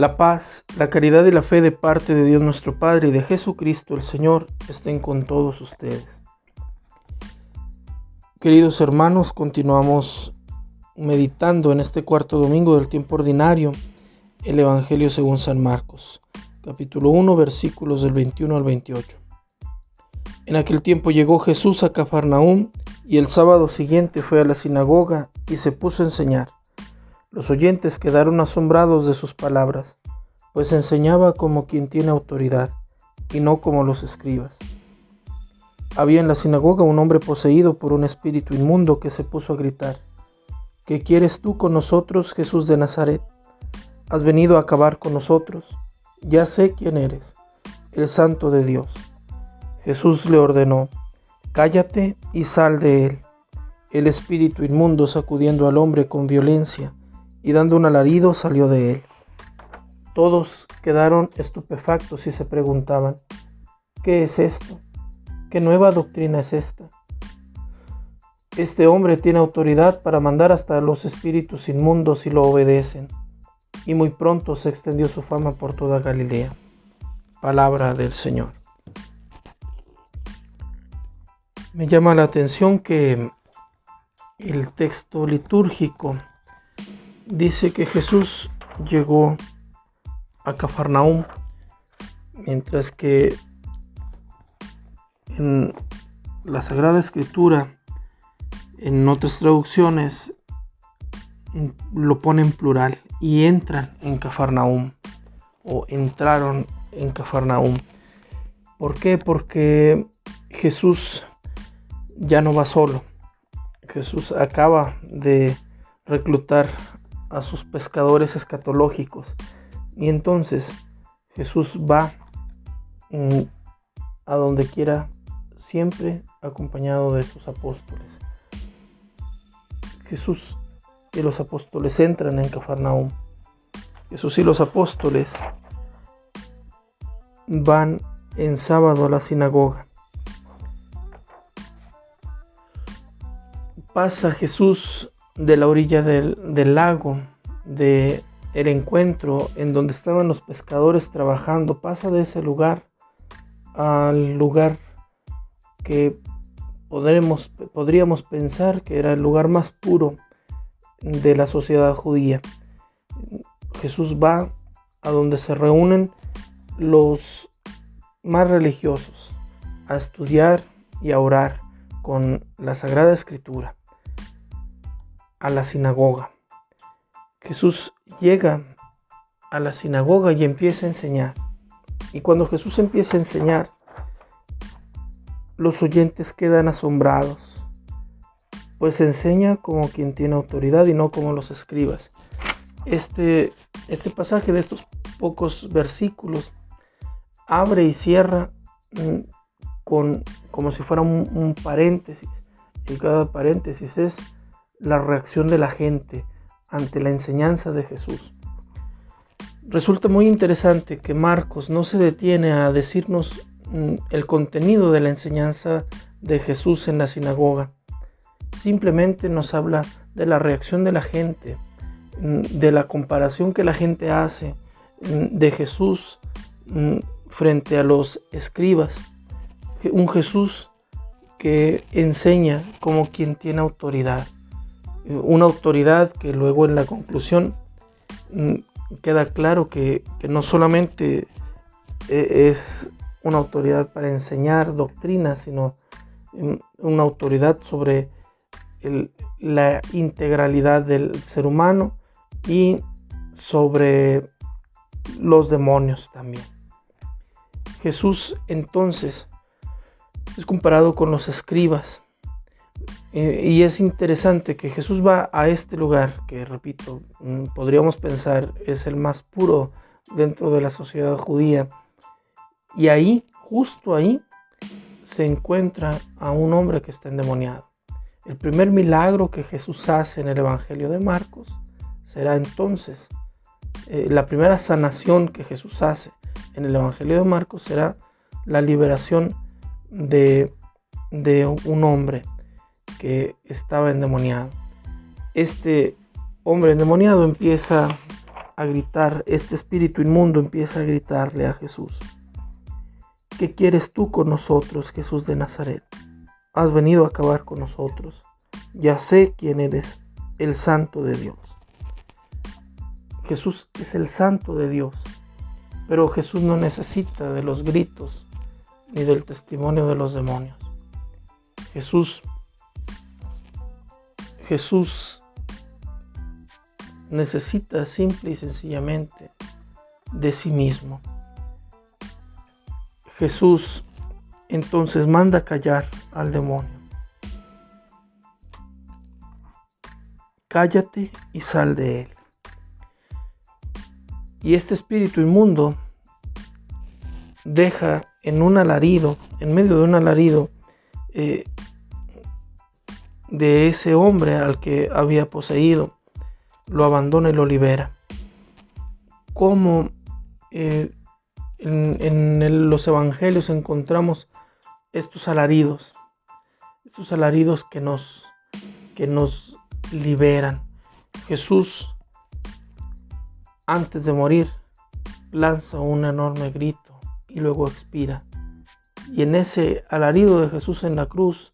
La paz, la caridad y la fe de parte de Dios nuestro Padre y de Jesucristo el Señor estén con todos ustedes. Queridos hermanos, continuamos meditando en este cuarto domingo del tiempo ordinario el Evangelio según San Marcos, capítulo 1, versículos del 21 al 28. En aquel tiempo llegó Jesús a Cafarnaúm y el sábado siguiente fue a la sinagoga y se puso a enseñar. Los oyentes quedaron asombrados de sus palabras, pues enseñaba como quien tiene autoridad y no como los escribas. Había en la sinagoga un hombre poseído por un espíritu inmundo que se puso a gritar, ¿Qué quieres tú con nosotros, Jesús de Nazaret? ¿Has venido a acabar con nosotros? Ya sé quién eres, el santo de Dios. Jesús le ordenó, Cállate y sal de él. El espíritu inmundo sacudiendo al hombre con violencia, y dando un alarido salió de él. Todos quedaron estupefactos y se preguntaban, ¿qué es esto? ¿Qué nueva doctrina es esta? Este hombre tiene autoridad para mandar hasta los espíritus inmundos y lo obedecen. Y muy pronto se extendió su fama por toda Galilea. Palabra del Señor. Me llama la atención que el texto litúrgico dice que Jesús llegó a Cafarnaúm, mientras que en la Sagrada Escritura, en otras traducciones, lo pone en plural y entran en Cafarnaúm o entraron en Cafarnaúm. ¿Por qué? Porque Jesús ya no va solo. Jesús acaba de reclutar a sus pescadores escatológicos. Y entonces Jesús va mm, a donde quiera, siempre acompañado de sus apóstoles. Jesús y los apóstoles entran en Cafarnaúm. Jesús y los apóstoles van en sábado a la sinagoga. Pasa Jesús de la orilla del, lago, de el encuentro en donde estaban los pescadores trabajando, pasa de ese lugar al lugar que podremos, podríamos pensar que era el lugar más puro de la sociedad judía. Jesús va a donde se reúnen los más religiosos a estudiar y a orar con la Sagrada Escritura a la sinagoga. Jesús llega a la sinagoga y empieza a enseñar. Y cuando Jesús empieza a enseñar, los oyentes quedan asombrados, pues enseña como quien tiene autoridad y no como los escribas. Este, este pasaje de estos pocos versículos abre y cierra mm, con, como si fuera un, un paréntesis. Y cada paréntesis es la reacción de la gente ante la enseñanza de Jesús. Resulta muy interesante que Marcos no se detiene a decirnos mm, el contenido de la enseñanza de Jesús en la sinagoga. Simplemente nos habla de la reacción de la gente, mm, de la comparación que la gente hace mm, de Jesús frente a los escribas. Un Jesús que enseña como quien tiene autoridad una autoridad que luego en la conclusión mm, queda claro que, no solamente e, es una autoridad para enseñar doctrina, sino mm, una autoridad sobre la integralidad del ser humano y sobre los demonios también. Jesús entonces es comparado con los escribas eh, y es interesante que Jesús va a este lugar, que repito, mm, podríamos pensar es el más puro dentro de la sociedad judía. Y ahí, justo ahí, se encuentra a un hombre que está endemoniado. El primer milagro que Jesús hace en el Evangelio de Marcos será entonces, eh, la primera sanación que Jesús hace en el Evangelio de Marcos será la liberación de, de un hombre que estaba endemoniado. Este hombre endemoniado empieza a gritar, este espíritu inmundo empieza a gritarle a Jesús. ¿Qué quieres tú con nosotros, Jesús de Nazaret? Has venido a acabar con nosotros. Ya sé quién eres, el santo de Dios. Jesús es el santo de Dios, pero Jesús no necesita de los gritos ni del testimonio de los demonios. Jesús Jesús necesita simple y sencillamente de sí mismo. Jesús entonces manda callar al demonio. Cállate y sal de él. Y este espíritu inmundo deja en un alarido, en medio de un alarido, eh, de ese hombre al que había poseído, lo abandona y lo libera. Como eh, en, los evangelios encontramos estos alaridos, estos alaridos que nos, que nos liberan. Jesús, antes de morir, lanza un enorme grito y luego expira. Y en ese alarido de Jesús en la cruz,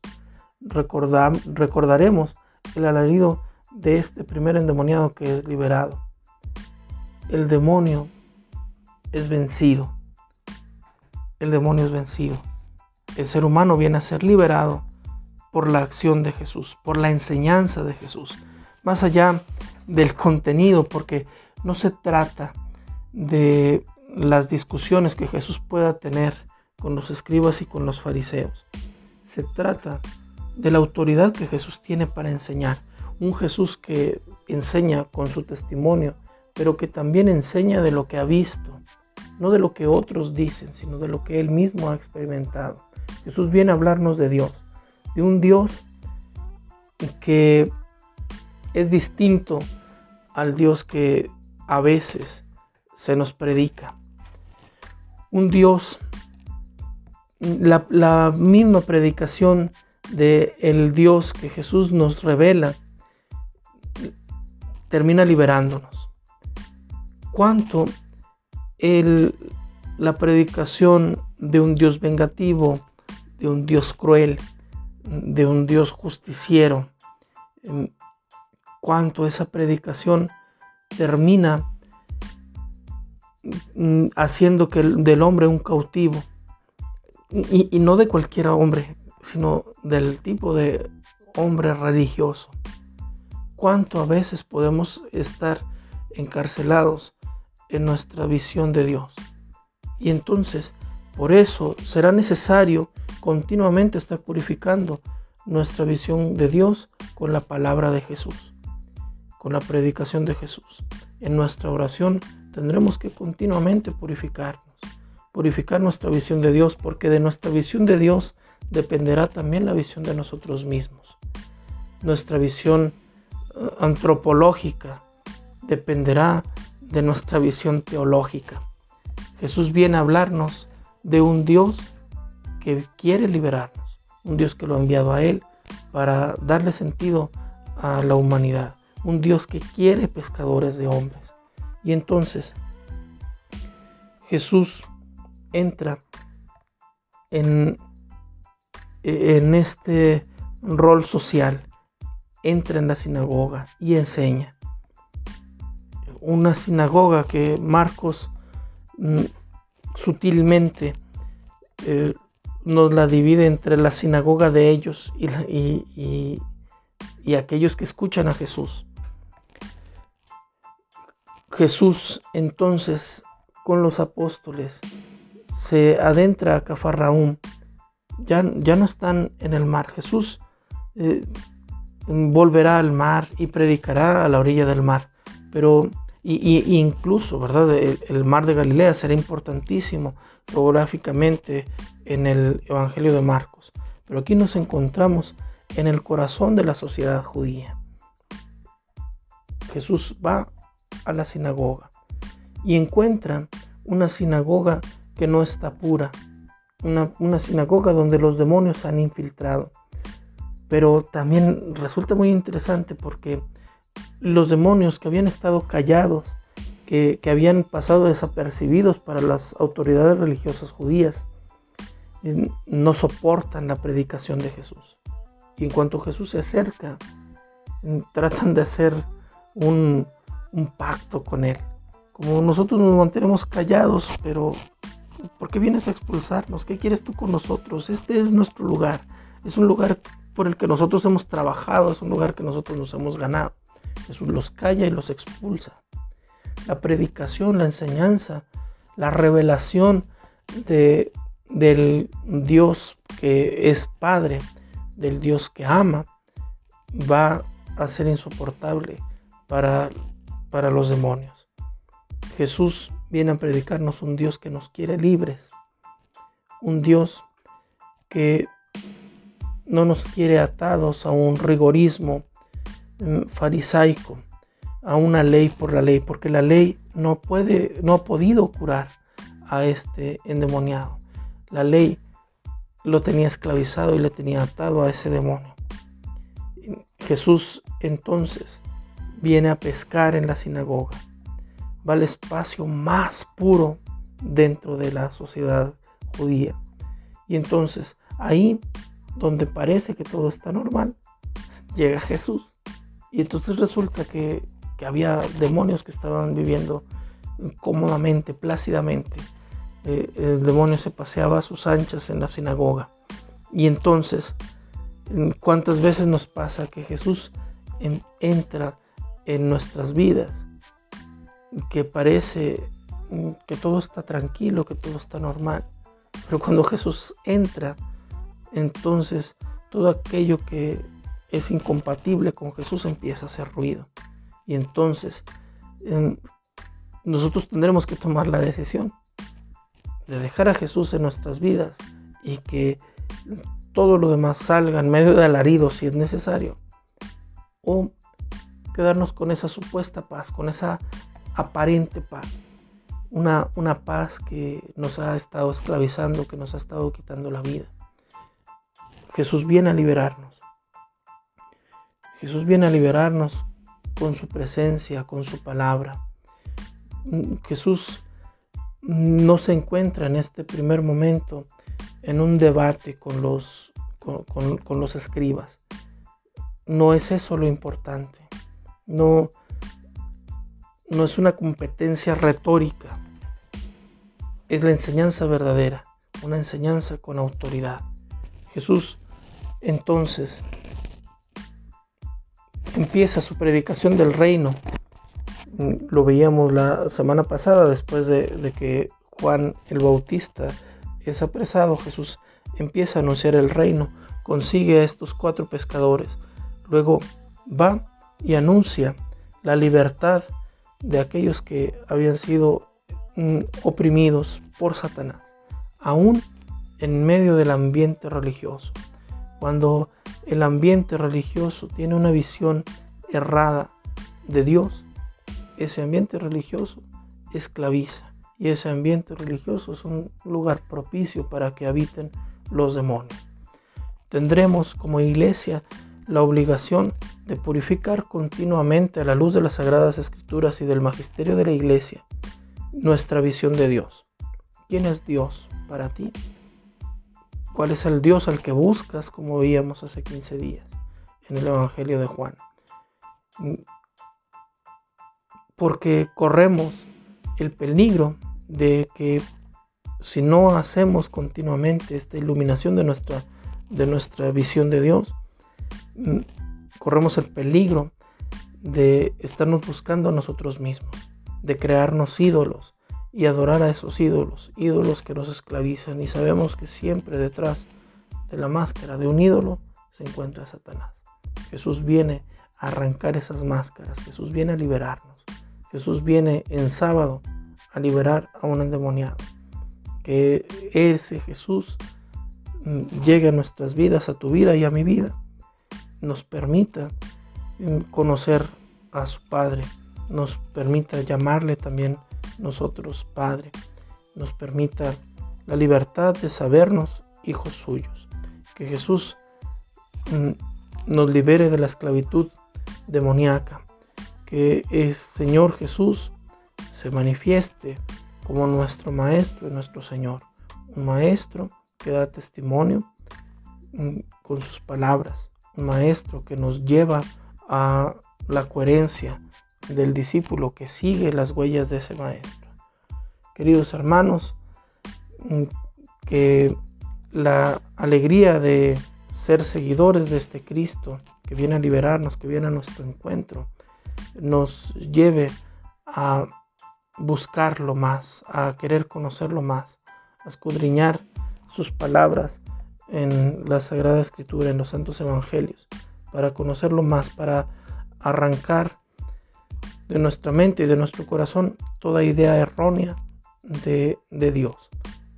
recordaremos el alarido de este primer endemoniado que es liberado. El demonio es vencido. El demonio es vencido. El ser humano viene a ser liberado por la acción de Jesús, por la enseñanza de Jesús. Más allá del contenido, porque no se trata de las discusiones que Jesús pueda tener con los escribas y con los fariseos. Se trata de la autoridad que Jesús tiene para enseñar. Un Jesús que enseña con su testimonio, pero que también enseña de lo que ha visto, no de lo que otros dicen, sino de lo que él mismo ha experimentado. Jesús viene a hablarnos de Dios, de un Dios que es distinto al Dios que a veces se nos predica. Un Dios, la, la misma predicación de el Dios que Jesús nos revela termina liberándonos. Cuánto el, la predicación de un Dios vengativo, de un Dios cruel, de un Dios justiciero, em, cuánto esa predicación termina mm, haciendo que del hombre un cautivo. Y, y no de cualquier hombre, sino del tipo de hombre religioso. Cuánto a veces podemos estar encarcelados en nuestra visión de Dios. Y entonces, por eso será necesario continuamente estar purificando nuestra visión de Dios con la palabra de Jesús, con la predicación de Jesús. En nuestra oración tendremos que continuamente purificarnos, purificar nuestra visión de Dios, porque de nuestra visión de Dios dependerá también la visión de nosotros mismos. Nuestra visión eh, antropológica dependerá de nuestra visión teológica. Jesús viene a hablarnos de un Dios que quiere liberarnos, un Dios que lo ha enviado a Él para darle sentido a la humanidad, un Dios que quiere pescadores de hombres. Y entonces Jesús entra en en este rol social, entra en la sinagoga y enseña. Una sinagoga que Marcos mm, sutilmente eh, nos la divide entre la sinagoga de ellos y, y aquellos que escuchan a Jesús. Jesús entonces con los apóstoles se adentra a Cafarraúm ya, no están en el mar. Jesús eh, volverá al mar y predicará a la orilla del mar. Pero, y, incluso, ¿verdad? El, mar de Galilea será importantísimo geográficamente en el Evangelio de Marcos. Pero aquí nos encontramos en el corazón de la sociedad judía. Jesús va a la sinagoga y encuentra una sinagoga que no está pura, una, sinagoga donde los demonios han infiltrado. Pero también resulta muy interesante porque los demonios que habían estado callados que, habían pasado desapercibidos para las autoridades religiosas judías. No soportan la predicación de Jesús. Y en cuanto Jesús se acerca, tratan de hacer un, un pacto con Él. Como nosotros nos mantenemos callados, pero ¿por qué vienes a expulsarnos? ¿Qué quieres tú con nosotros? Este es nuestro lugar. Es un lugar por el que nosotros hemos trabajado, es un lugar que nosotros nos hemos ganado. Jesús los calla y los expulsa. La predicación, la enseñanza, la revelación de, del Dios que es Padre, del Dios que ama, va a ser insoportable para, para los demonios. Jesús viene a predicarnos un Dios que nos quiere libres, un Dios que no nos quiere atados a un rigorismo mm, farisaico, a una ley por la ley, porque la ley no puede, no ha podido curar a este endemoniado. La ley lo tenía esclavizado y le tenía atado a ese demonio. Jesús entonces viene a pescar en la sinagoga. Va al espacio más puro dentro de la sociedad judía. Y entonces ahí donde parece que todo está normal, llega Jesús. Y entonces resulta que, había demonios que estaban viviendo cómodamente, plácidamente. Eh, el demonio se paseaba a sus anchas en la sinagoga. Y entonces, ¿cuántas veces nos pasa que Jesús entra en nuestras vidas? Que parece mm, que todo está tranquilo, que todo está normal. Pero cuando Jesús entra, entonces todo aquello que es incompatible con Jesús empieza a hacer ruido. Y entonces nosotros tendremos que tomar la decisión de dejar a Jesús en nuestras vidas y que todo lo demás salga en medio de alarido si es necesario. O quedarnos con esa supuesta paz, con esa aparente paz. Una, una paz que nos ha estado esclavizando, que nos ha estado quitando la vida. Jesús viene a liberarnos. Jesús viene a liberarnos con su presencia, con su palabra. Jesús no se encuentra en este primer momento en un debate con los, con, los escribas. No es eso lo importante. No, no es una competencia retórica. Es la enseñanza verdadera, una enseñanza con autoridad. Jesús entonces empieza su predicación del reino. Lo veíamos la semana pasada después de, que Juan el Bautista es apresado. Jesús empieza a anunciar el reino, consigue a estos cuatro pescadores. Luego va y anuncia la libertad de aquellos que habían sido mm, oprimidos por Satanás, aún en medio del ambiente religioso. Cuando el ambiente religioso tiene una visión errada de Dios, ese ambiente religioso esclaviza y ese ambiente religioso es un lugar propicio para que habiten los demonios. Tendremos como iglesia la obligación de purificar continuamente a la luz de las sagradas escrituras y del magisterio de la iglesia nuestra visión de Dios. ¿Quién es Dios para ti? cuál es el Dios al que buscas, como veíamos hace 15 días en el Evangelio de Juan. Porque corremos el peligro de que si no hacemos continuamente esta iluminación de nuestra, de nuestra visión de Dios, corremos el peligro de estarnos buscando a nosotros mismos, de crearnos ídolos, y adorar a esos ídolos, ídolos que nos esclavizan y sabemos que siempre detrás de la máscara de un ídolo se encuentra Satanás. Jesús viene a arrancar esas máscaras, Jesús viene a liberarnos, Jesús viene en sábado a liberar a un endemoniado. Que ese Jesús mm, llegue a nuestras vidas, a tu vida y a mi vida, nos permita mm, conocer a su Padre, nos permita llamarle también nosotros, Padre, nos permita la libertad de sabernos hijos suyos. Que Jesús mm, nos libere de la esclavitud demoníaca. Que el Señor Jesús se manifieste como nuestro Maestro y nuestro Señor. Un Maestro que da testimonio mm, con sus palabras. Maestro que nos lleva a la coherencia del discípulo que sigue las huellas de ese Maestro. Queridos hermanos, mm, que la alegría de ser seguidores de este Cristo que viene a liberarnos, que viene a nuestro encuentro, nos lleve a buscarlo más, a querer conocerlo más, a escudriñar sus palabras en la Sagrada Escritura, en los Santos Evangelios, para conocerlo más, para arrancar de nuestra mente y de nuestro corazón toda idea errónea de, de Dios.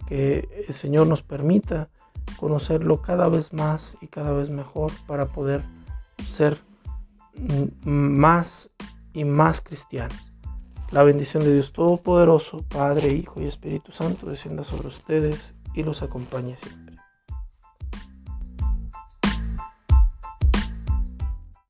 Que el Señor nos permita conocerlo cada vez más y cada vez mejor para poder ser más y más cristianos. La bendición de Dios Todopoderoso, Padre, Hijo y Espíritu Santo, descienda sobre ustedes y los acompañe siempre.